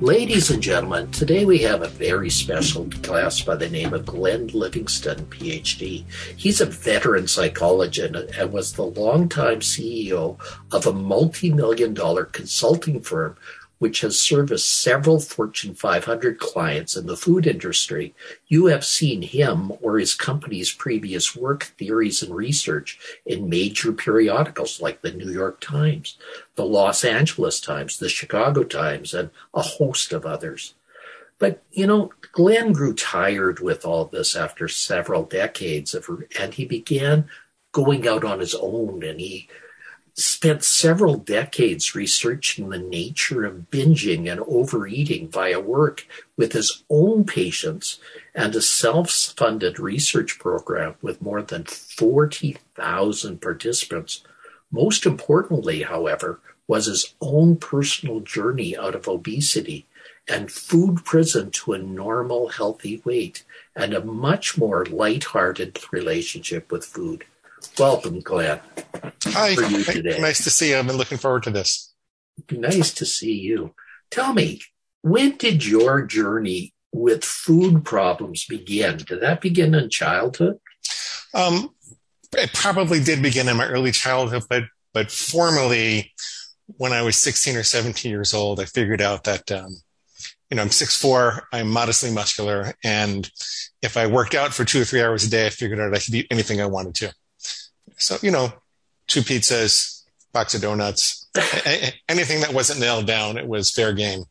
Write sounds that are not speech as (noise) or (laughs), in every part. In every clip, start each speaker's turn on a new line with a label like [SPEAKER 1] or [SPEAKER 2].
[SPEAKER 1] Ladies and gentlemen, today we have a very special guest by the name of Glenn Livingston, PhD. He's a veteran psychologist and was the longtime CEO of a multi million dollar consulting firm which has serviced several Fortune 500 clients in the food industry, you have seen him or his company's previous work, theories, and research in major periodicals like the New York Times, the Los Angeles Times, the Chicago Times, and a host of others. But, you know, Glenn grew tired with all this after several decades of, and he began going out on his own and he spent several decades researching the nature of binging and overeating via work with his own patients and a self funded research program with more than 40,000 participants. Most importantly, however, was his own personal journey out of obesity and food prison to a normal, healthy weight and a much more light-hearted relationship with food. Welcome, Glenn.
[SPEAKER 2] Hi, nice to see you. I've been looking forward to this.
[SPEAKER 1] Nice to see you. Tell me, when did your journey with food problems begin? Did that begin in childhood?
[SPEAKER 2] Um, it probably did begin in my early childhood, but but formally, when I was 16 or 17 years old, I figured out that um, you know I'm 6'4", I'm modestly muscular, and if I worked out for two or three hours a day, I figured out I could eat anything I wanted to. So, you know, two pizzas, box of donuts, (laughs) anything that wasn't nailed down, it was fair game.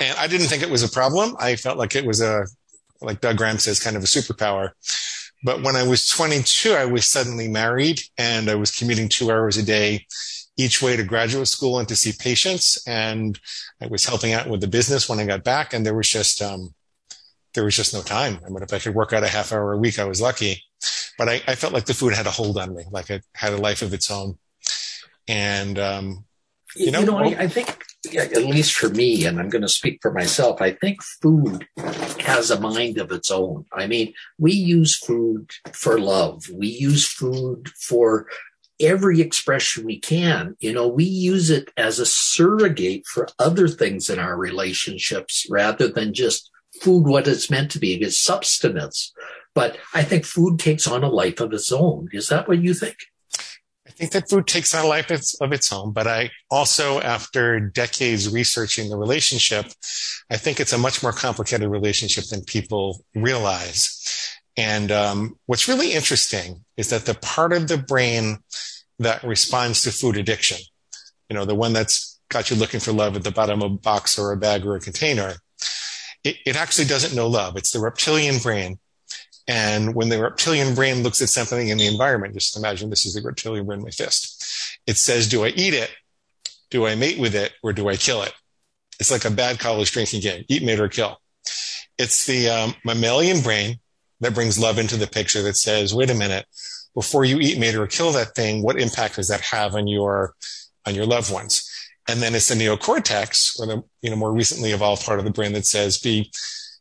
[SPEAKER 2] And I didn't think it was a problem. I felt like it was a, like Doug Graham says, kind of a superpower. But when I was 22, I was suddenly married and I was commuting two hours a day each way to graduate school and to see patients. And I was helping out with the business when I got back. And there was just, um, there was just no time. I mean, if I could work out a half hour a week, I was lucky but I, I, felt like the food had a hold on me, like it had a life of its own. And, um,
[SPEAKER 1] you know, you know I, I think, at least for me, and I'm going to speak for myself, I think food has a mind of its own. I mean, we use food for love. We use food for every expression we can. You know, we use it as a surrogate for other things in our relationships rather than just food what it's meant to be. It's substance. But I think food takes on a life of its own. Is that what you think?
[SPEAKER 2] I think that food takes on a life of its own, but I also, after decades researching the relationship, I think it's a much more complicated relationship than people realize. And um, what's really interesting is that the part of the brain that responds to food addiction, you know, the one that's got you looking for love at the bottom of a box or a bag or a container, it, it actually doesn't know love. It's the reptilian brain and when the reptilian brain looks at something in the environment, just imagine this is the reptilian brain, in my fist. It says, do I eat it? Do I mate with it? Or do I kill it? It's like a bad college drinking game. Eat, mate, or kill. It's the um, mammalian brain that brings love into the picture that says, wait a minute, before you eat, mate, or kill that thing, what impact does that have on your, on your loved ones? And then it's the neocortex or the, you know, more recently evolved part of the brain that says, be,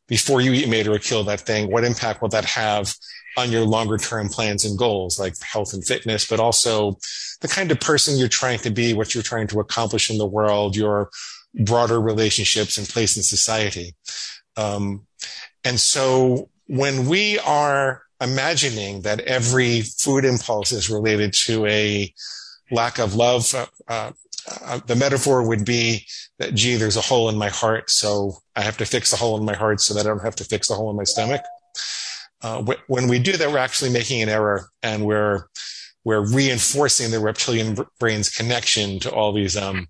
[SPEAKER 2] before you eat, mate, or kill that thing, what impact will that have on your longer term plans and goals like health and fitness, but also the kind of person you're trying to be, what you're trying to accomplish in the world, your broader relationships and place in society. Um, and so when we are imagining that every food impulse is related to a lack of love, uh, uh, the metaphor would be that, gee, there's a hole in my heart, so I have to fix the hole in my heart so that I don't have to fix the hole in my stomach. Uh, wh- when we do that, we're actually making an error and we're, we're reinforcing the reptilian brain's connection to all these um,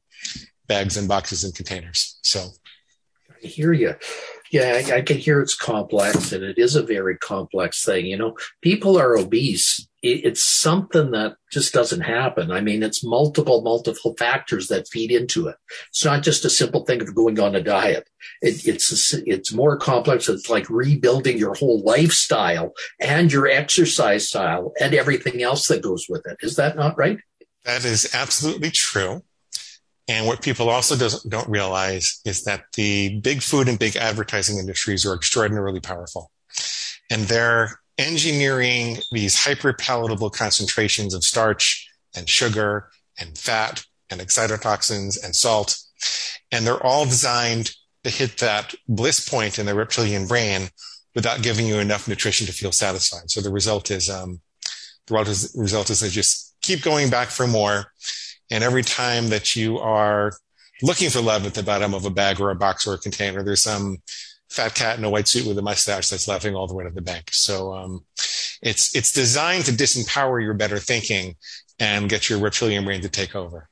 [SPEAKER 2] bags and boxes and containers. So
[SPEAKER 1] I hear you. Yeah, I, I, can hear it's complex and it is a very complex thing. You know, people are obese it's something that just doesn't happen. I mean, it's multiple, multiple factors that feed into it. It's not just a simple thing of going on a diet. It, it's, it's more complex. It's like rebuilding your whole lifestyle and your exercise style and everything else that goes with it. Is that not right?
[SPEAKER 2] That is absolutely true. And what people also don't realize is that the big food and big advertising industries are extraordinarily powerful. And they're engineering these hyper palatable concentrations of starch and sugar and fat and excitotoxins and salt. And they're all designed to hit that bliss point in the reptilian brain without giving you enough nutrition to feel satisfied. So the result is, um, the result is, result is they just keep going back for more. And every time that you are looking for love at the bottom of a bag or a box or a container, there's some fat cat in a white suit with a mustache that's laughing all the way to the bank. So um, it's it's designed to disempower your better thinking and get your reptilian brain to take over.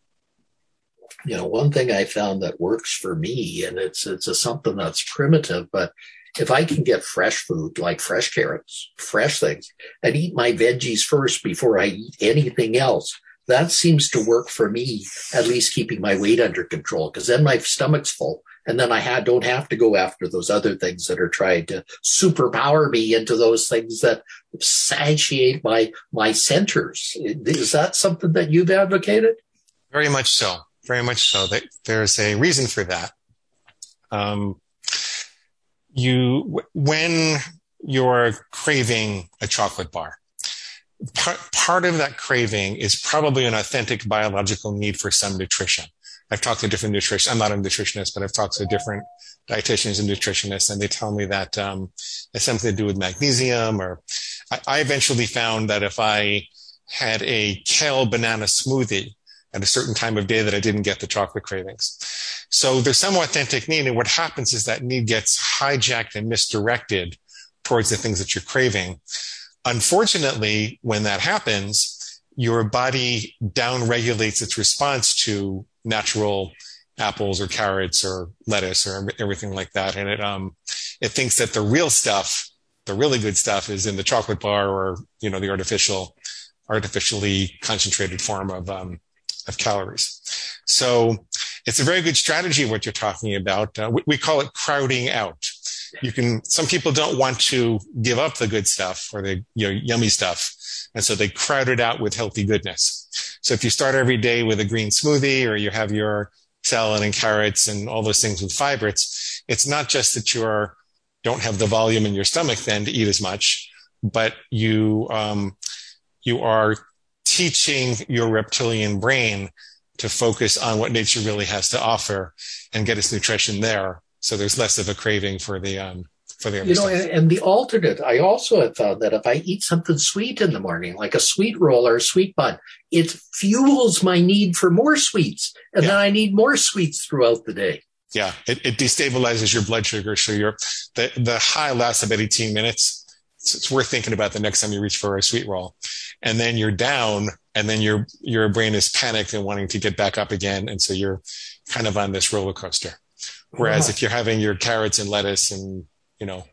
[SPEAKER 1] You know, one thing I found that works for me, and it's it's a, something that's primitive, but if I can get fresh food like fresh carrots, fresh things, and eat my veggies first before I eat anything else, that seems to work for me, at least keeping my weight under control, because then my stomach's full and then I had, don't have to go after those other things that are trying to superpower me into those things that satiate my, my centers. Is that something that you've advocated?
[SPEAKER 2] Very much so. Very much so. There's a reason for that. Um, you, when you're craving a chocolate bar, part, part of that craving is probably an authentic biological need for some nutrition. I've talked to different nutrition. I'm not a nutritionist, but I've talked to different dietitians and nutritionists, and they tell me that um, it's something to do with magnesium. Or I, I eventually found that if I had a kale banana smoothie at a certain time of day, that I didn't get the chocolate cravings. So there's some authentic need, and what happens is that need gets hijacked and misdirected towards the things that you're craving. Unfortunately, when that happens, your body downregulates its response to natural apples or carrots or lettuce or everything like that. And it, um, it thinks that the real stuff, the really good stuff is in the chocolate bar or, you know, the artificial, artificially concentrated form of, um, of calories. So it's a very good strategy what you're talking about. Uh, we, we call it crowding out. You can, some people don't want to give up the good stuff or the you know, yummy stuff. And so they crowd it out with healthy goodness. So if you start every day with a green smoothie or you have your salad and carrots and all those things with fiber, it's, it's not just that you are, don't have the volume in your stomach then to eat as much, but you, um, you are teaching your reptilian brain to focus on what nature really has to offer and get its nutrition there. So there's less of a craving for the, um, for the
[SPEAKER 1] you know, and, and, the alternate, I also have found that if I eat something sweet in the morning, like a sweet roll or a sweet bun, it fuels my need for more sweets, and yeah. then I need more sweets throughout the day.
[SPEAKER 2] Yeah, it, it destabilizes your blood sugar, so your the the high lasts about 18 minutes. So it's worth thinking about the next time you reach for a sweet roll, and then you're down, and then your your brain is panicked and wanting to get back up again, and so you're kind of on this roller coaster. Whereas if you're having your carrots and lettuce and you know,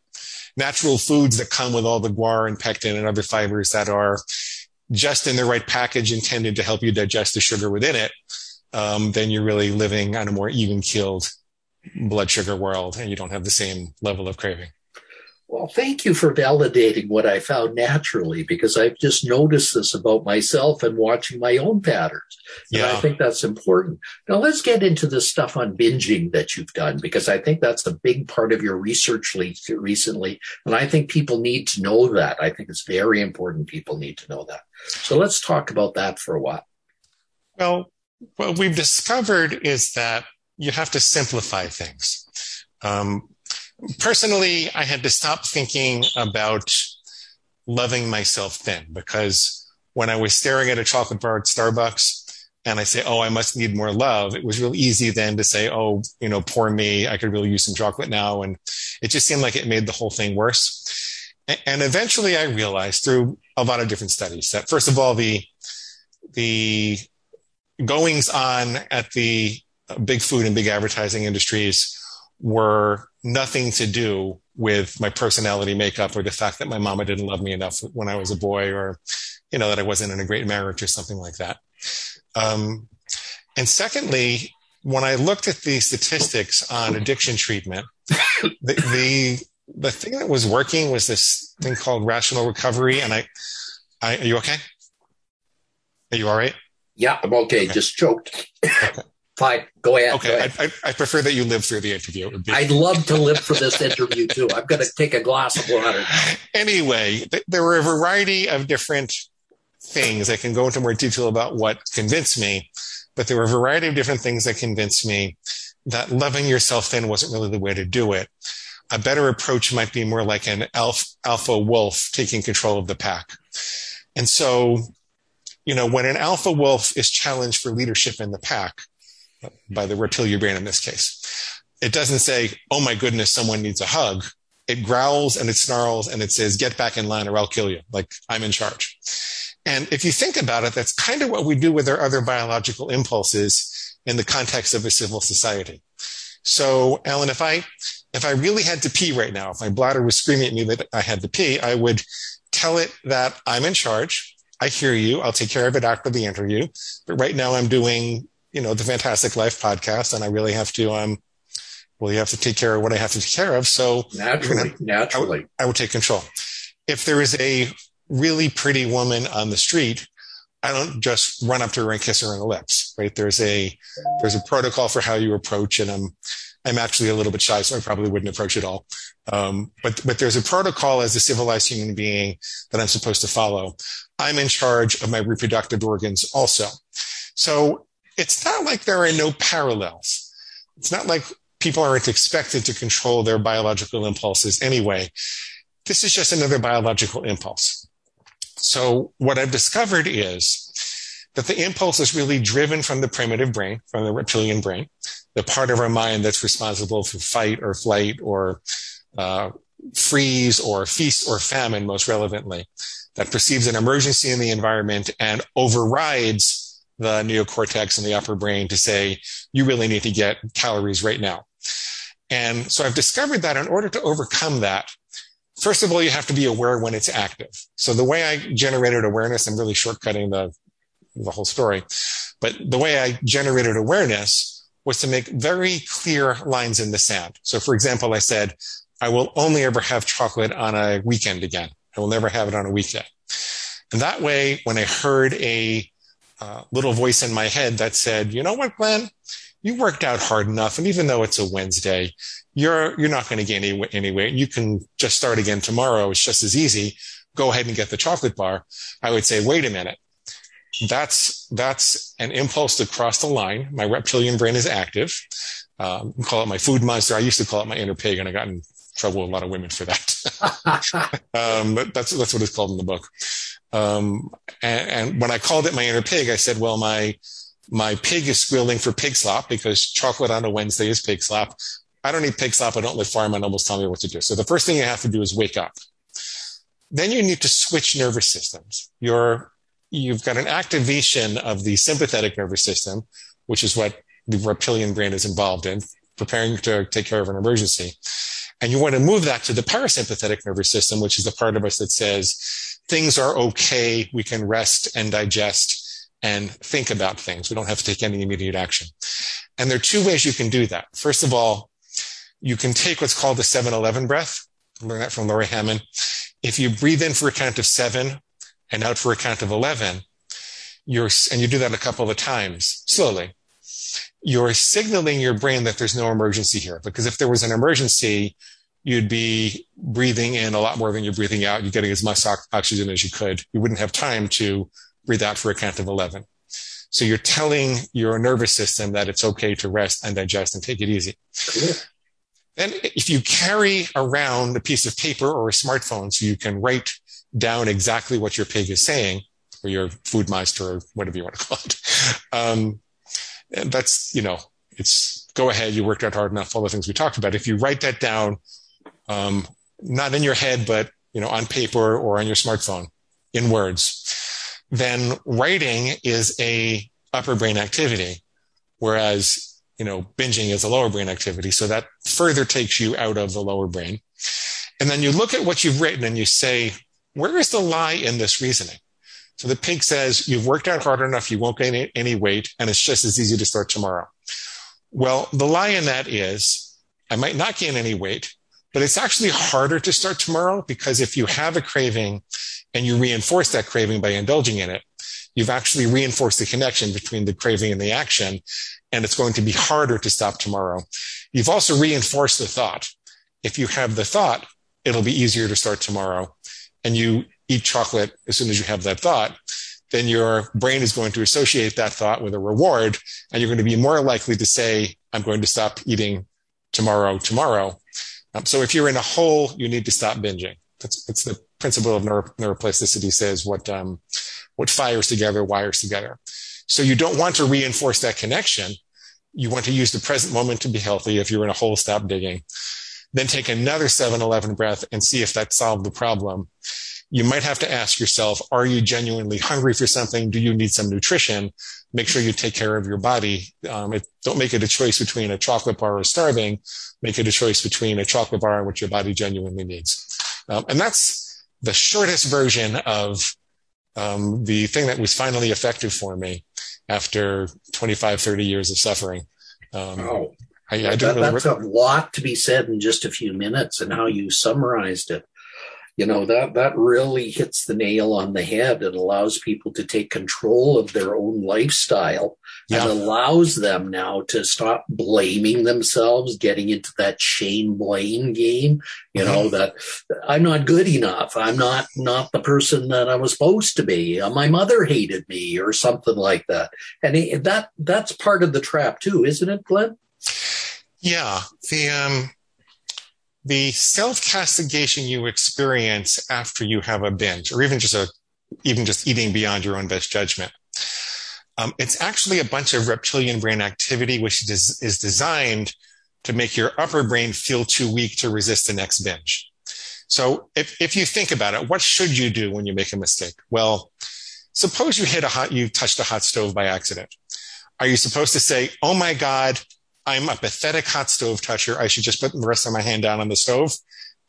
[SPEAKER 2] natural foods that come with all the guar and pectin and other fibers that are just in the right package intended to help you digest the sugar within it, um, then you're really living on a more even keeled blood sugar world and you don't have the same level of craving.
[SPEAKER 1] Well, thank you for validating what I found naturally because I've just noticed this about myself and watching my own patterns. Yeah. And I think that's important. Now let's get into the stuff on binging that you've done because I think that's a big part of your research recently. And I think people need to know that. I think it's very important people need to know that. So let's talk about that for a while.
[SPEAKER 2] Well, what we've discovered is that you have to simplify things. Um, personally, I had to stop thinking about loving myself thin because when I was staring at a chocolate bar at Starbucks and I say, Oh, I must need more love. It was real easy then to say, Oh, you know, poor me. I could really use some chocolate now. And it just seemed like it made the whole thing worse. And eventually I realized through a lot of different studies that first of all, the, the goings on at the big food and big advertising industries were nothing to do with my personality makeup or the fact that my mama didn't love me enough when I was a boy or, you know, that I wasn't in a great marriage or something like that. Um, and secondly, when I looked at the statistics on addiction treatment, (coughs) the, the, the thing that was working was this thing called rational recovery. And I, I are you okay? Are you all right?
[SPEAKER 1] Yeah, I'm okay. okay. Just choked. Okay. Fine, go ahead.
[SPEAKER 2] Okay,
[SPEAKER 1] go ahead.
[SPEAKER 2] I, I, prefer that you live through the interview.
[SPEAKER 1] Be- I'd love to live for this interview too. I'm going to take a glass of water.
[SPEAKER 2] Anyway, th- there were a variety of different things. I can go into more detail about what convinced me, but there were a variety of different things that convinced me that loving yourself then wasn't really the way to do it. A better approach might be more like an alpha, alpha wolf taking control of the pack. And so, you know, when an alpha wolf is challenged for leadership in the pack, by the reptilian brain in this case. It doesn't say, oh my goodness, someone needs a hug. It growls and it snarls and it says, get back in line or I'll kill you. Like I'm in charge. And if you think about it, that's kind of what we do with our other biological impulses in the context of a civil society. So, Allen, if I, if I really had to pee right now, if my bladder was screaming at me that I had to pee, I would tell it that I'm in charge. I hear you. I'll take care of it after the interview. But right now I'm doing you know, the Fantastic Life podcast, and I really have to, um, well, you have to take care of what I have to take care of. So
[SPEAKER 1] naturally, gonna, naturally,
[SPEAKER 2] I, w- I would take control. If there is a really pretty woman on the street, I don't just run up to her and kiss her on the lips, right? There's a, there's a protocol for how you approach, and I'm, I'm actually a little bit shy, so I probably wouldn't approach at all. Um, but, but there's a protocol as a civilized human being that I'm supposed to follow. I'm in charge of my reproductive organs also. So it's not like there are no parallels. It's not like people aren't expected to control their biological impulses anyway. This is just another biological impulse. So what I've discovered is that the impulse is really driven from the primitive brain, from the reptilian brain, the part of our mind that's responsible for fight or flight or uh, freeze or feast or famine, most relevantly, that perceives an emergency in the environment and overrides the neocortex and the upper brain to say, you really need to get calories right now. And so I've discovered that in order to overcome that, first of all, you have to be aware when it's active. So the way I generated awareness, I'm really shortcutting the, the whole story, but the way I generated awareness was to make very clear lines in the sand. So for example, I said, I will only ever have chocolate on a weekend again. I will never have it on a weekday. And that way, when I heard a uh, little voice in my head that said, you know what, Glenn, you worked out hard enough. And even though it's a Wednesday, you're, you're not going to gain any, any weight. You can just start again tomorrow. It's just as easy. Go ahead and get the chocolate bar. I would say, wait a minute. That's, that's an impulse to cross the line. My reptilian brain is active. Um, call it my food monster. I used to call it my inner pig and I got in trouble with a lot of women for that. (laughs) (laughs) um, but that's, that's what it's called in the book. Um, and, and, when I called it my inner pig, I said, well, my, my pig is squealing for pig slop because chocolate on a Wednesday is pig slop. I don't eat pig slop. I don't live farm and almost tell me what to do. So the first thing you have to do is wake up. Then you need to switch nervous systems. You're, you've got an activation of the sympathetic nervous system, which is what the reptilian brain is involved in, preparing to take care of an emergency. And you want to move that to the parasympathetic nervous system, which is the part of us that says, things are okay. We can rest and digest and think about things. We don't have to take any immediate action. And there are two ways you can do that. First of all, you can take what's called the 7-Eleven breath. Learn that from Laurie Hammond. If you breathe in for a count of seven and out for a count of 11, you're, and you do that a couple of times slowly, you're signaling your brain that there's no emergency here. Because if there was an emergency, you'd be breathing in a lot more than you're breathing out. You're getting as much oxygen as you could. You wouldn't have time to breathe out for a count of 11. So you're telling your nervous system that it's okay to rest and digest and take it easy. Cool. Then if you carry around a piece of paper or a smartphone so you can write down exactly what your pig is saying or your food meister or whatever you want to call it. Um, that's, you know, it's go ahead. You worked out hard enough. All the things we talked about. If you write that down um, not in your head, but you know, on paper or on your smartphone in words, then writing is a upper brain activity, whereas you know, binging is a lower brain activity. So that further takes you out of the lower brain. And then you look at what you've written and you say, where is the lie in this reasoning? So the pig says, you've worked out hard enough, you won't gain any weight, and it's just as easy to start tomorrow. Well, the lie in that is, I might not gain any weight, but it's actually harder to start tomorrow because if you have a craving and you reinforce that craving by indulging in it, you've actually reinforced the connection between the craving and the action, and it's going to be harder to stop tomorrow. You've also reinforced the thought. If you have the thought, it'll be easier to start tomorrow, and you eat chocolate as soon as you have that thought, then your brain is going to associate that thought with a reward, and you're going to be more likely to say, I'm going to stop eating tomorrow, tomorrow. Um, so if you're in a hole, you need to stop binging. That's, that's the principle of neuro, neuroplasticity says what, um, what fires together wires together. So you don't want to reinforce that connection. You want to use the present moment to be healthy. If you're in a hole, stop digging. Then take another 7-Eleven breath and see if that solved the problem. You might have to ask yourself, are you genuinely hungry for something? Do you need some nutrition? Make sure you take care of your body. Um, it, don't make it a choice between a chocolate bar or starving. Make it a choice between a chocolate bar and what your body genuinely needs. Um, and that's the shortest version of um, the thing that was finally effective for me after 25, 30 years of suffering.
[SPEAKER 1] Um, oh, I, I that, really that's re- a lot to be said in just a few minutes and how you summarized it you know that that really hits the nail on the head. It allows people to take control of their own lifestyle yeah. and allows them now to stop blaming themselves getting into that shame blame game you know mm-hmm. that i'm not good enough. I'm not not the person that i was supposed to be. My mother hated me or something like that. And it, that that's part of the trap too isn't it glenn?
[SPEAKER 2] Yeah. The um the self castigation you experience after you have a binge, or even just a, even just eating beyond your own best judgment. Um, it's actually a bunch of reptilian brain activity, which is, is designed to make your upper brain feel too weak to resist the next binge. So if, if you think about it, what should you do when you make a mistake? Well, suppose you hit a hot, you touched a hot stove by accident. Are you supposed to say, Oh my God, I'm a pathetic hot stove toucher. I should just put the rest of my hand down on the stove.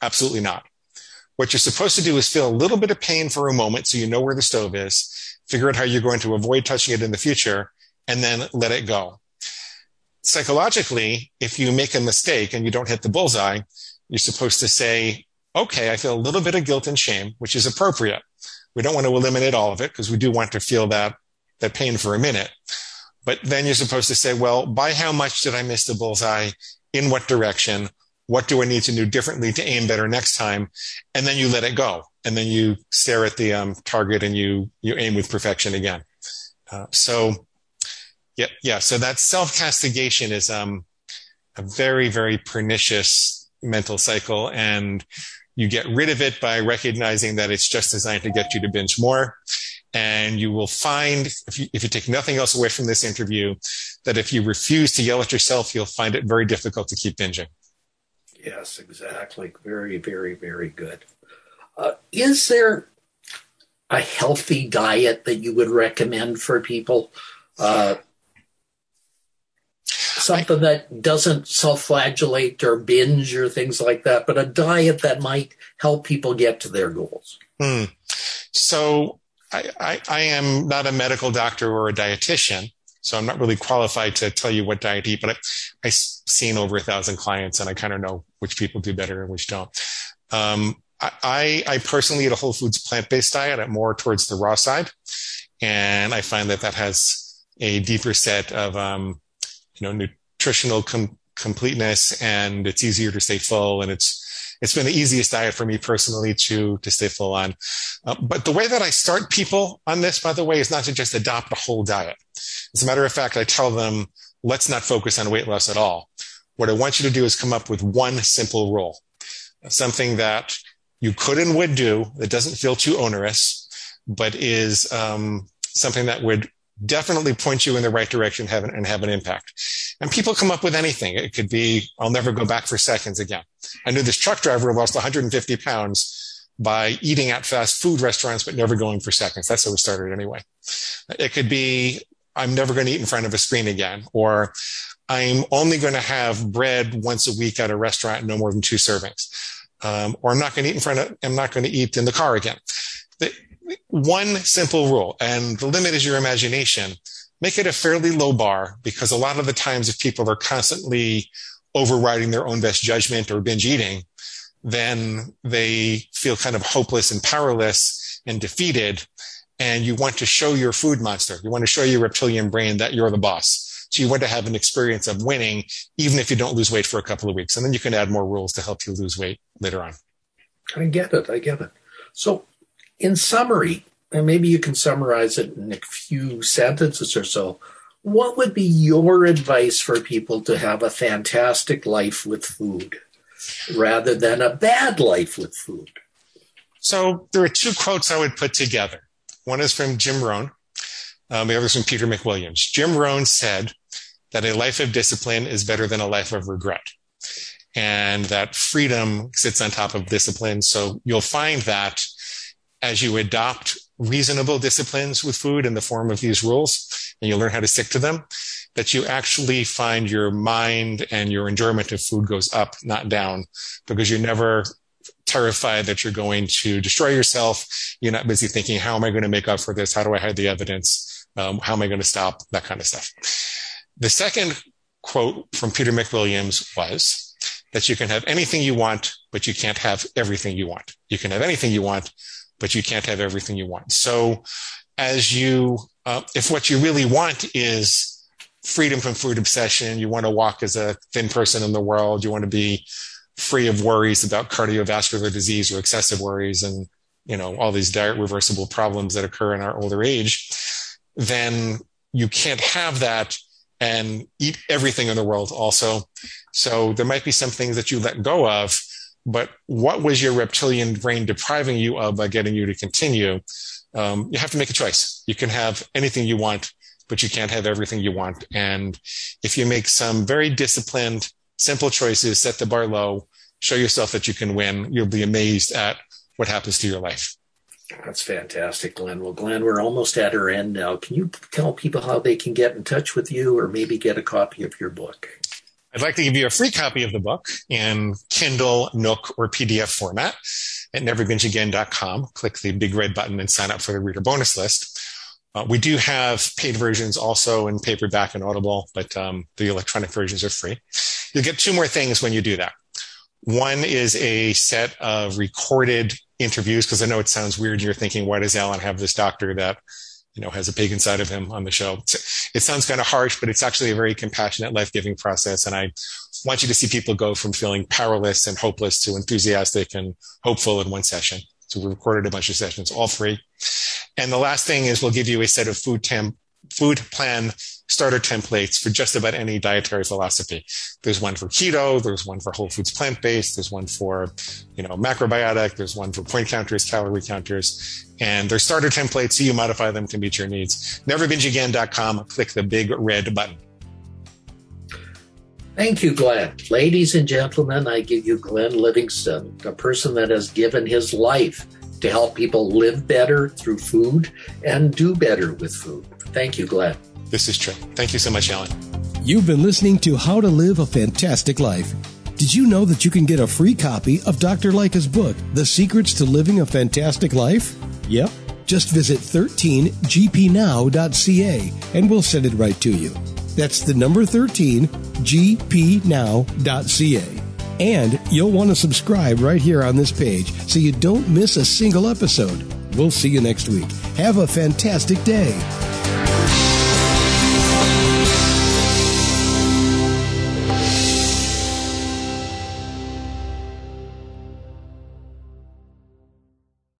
[SPEAKER 2] Absolutely not. What you're supposed to do is feel a little bit of pain for a moment so you know where the stove is, figure out how you're going to avoid touching it in the future, and then let it go. Psychologically, if you make a mistake and you don't hit the bullseye, you're supposed to say, okay, I feel a little bit of guilt and shame, which is appropriate. We don't want to eliminate all of it because we do want to feel that, that pain for a minute. But then you're supposed to say, well, by how much did I miss the bullseye? In what direction? What do I need to do differently to aim better next time? And then you let it go. And then you stare at the um, target and you, you aim with perfection again. Uh, so yeah, yeah. So that self castigation is, um, a very, very pernicious mental cycle. And you get rid of it by recognizing that it's just designed to get you to binge more. And you will find, if you, if you take nothing else away from this interview, that if you refuse to yell at yourself, you'll find it very difficult to keep binging.
[SPEAKER 1] Yes, exactly. Very, very, very good. Uh, is there a healthy diet that you would recommend for people? Uh, something that doesn't self-flagellate or binge or things like that, but a diet that might help people get to their goals.
[SPEAKER 2] Hmm. So I, I, am not a medical doctor or a dietitian, so I'm not really qualified to tell you what diet to eat, but I, I've seen over a thousand clients and I kind of know which people do better and which don't. Um, I, I personally eat a whole foods plant-based diet. I'm more towards the raw side. And I find that that has a deeper set of, um, you know, nutritional com- completeness and it's easier to stay full and it's it's been the easiest diet for me personally to to stay full on. Uh, but the way that I start people on this, by the way, is not to just adopt a whole diet. As a matter of fact, I tell them, let's not focus on weight loss at all. What I want you to do is come up with one simple rule, something that you could and would do that doesn't feel too onerous, but is um, something that would definitely point you in the right direction have an, and have an impact. And people come up with anything. It could be, I'll never go back for seconds again. I knew this truck driver lost 150 pounds by eating at fast food restaurants, but never going for seconds. That's how it started anyway. It could be, I'm never going to eat in front of a screen again, or I'm only going to have bread once a week at a restaurant, no more than two servings. um, or I'm not going to eat in front of, I'm not going to eat in the car again. One simple rule, and the limit is your imagination. Make it a fairly low bar because a lot of the times if people are constantly overriding their own best judgment or binge eating, then they feel kind of hopeless and powerless and defeated. And you want to show your food monster. You want to show your reptilian brain that you're the boss. So you want to have an experience of winning, even if you don't lose weight for a couple of weeks. And then you can add more rules to help you lose weight later on.
[SPEAKER 1] I get it. I get it. So in summary, and maybe you can summarize it in a few sentences or so, what would be your advice for people to have a fantastic life with food rather than a bad life with food?
[SPEAKER 2] So there are two quotes I would put together. One is from Jim Rohn. Um, the other is from Peter McWilliams. Jim Rohn said that a life of discipline is better than a life of regret. And that freedom sits on top of discipline. So you'll find that as you adopt reasonable disciplines with food in the form of these rules and you learn how to stick to them, that you actually find your mind and your enjoyment of food goes up, not down, because you're never terrified that you're going to destroy yourself. You're not busy thinking, how am I going to make up for this? How do I hide the evidence? Um, how am I going to stop? That kind of stuff. The second quote from Peter McWilliams was that you can have anything you want, but you can't have everything you want. You can have anything you want, but you can't have everything you want. So as you, uh, if what you really want is freedom from food obsession, you want to walk as a thin person in the world, you want to be free of worries about cardiovascular disease or excessive worries and, you know, all these diet reversible problems that occur in our older age, then you can't have that and eat everything in the world also. So there might be some things that you let go of but what was your reptilian brain depriving you of by getting you to continue? Um, you have to make a choice. You can have anything you want, but you can't have everything you want. And if you make some very disciplined, simple choices, set the bar low, show yourself that you can win, you'll be amazed at what happens to your life.
[SPEAKER 1] That's fantastic, Glenn. Well, Glenn, we're almost at our end now. Can you tell people how they can get in touch with you or maybe get a copy of your book?
[SPEAKER 2] I'd like to give you a free copy of the book in Kindle, Nook, or PDF format at neverbingeagain.com. Click the big red button and sign up for the reader bonus list. Uh, we do have paid versions also in paperback and Audible, but um, the electronic versions are free. You'll get two more things when you do that. One is a set of recorded interviews, because I know it sounds weird. You're thinking, why does Allen have this doctor that you know, has a pig inside of him on the show. It sounds kind of harsh, but it's actually a very compassionate, life-giving process. And I want you to see people go from feeling powerless and hopeless to enthusiastic and hopeful in one session. So we recorded a bunch of sessions, all free. And the last thing is we'll give you a set of food temp, food plan starter templates for just about any dietary philosophy. There's one for keto, there's one for whole foods plant based, there's one for, you know, macrobiotic, there's one for point counters, calorie counters, and there's starter templates so you modify them to meet your needs. Neverbingeagain.com, click the big red button.
[SPEAKER 1] Thank you, Glenn. Ladies and gentlemen, I give you Glenn Livingston, a person that has given his life to help people live better through food and do better with food. Thank you, Glenn.
[SPEAKER 2] This is true. Thank you so much, Allen.
[SPEAKER 3] You've been listening to How to Live a Fantastic Life. Did you know that you can get a free copy of Dr. Lycka's book, The Secrets to Living a Fantastic Life? Yep. Just visit 13gpnow.ca and we'll send it right to you. That's the number 13gpnow.ca. And you'll want to subscribe right here on this page so you don't miss a single episode. We'll see you next week. Have a fantastic day.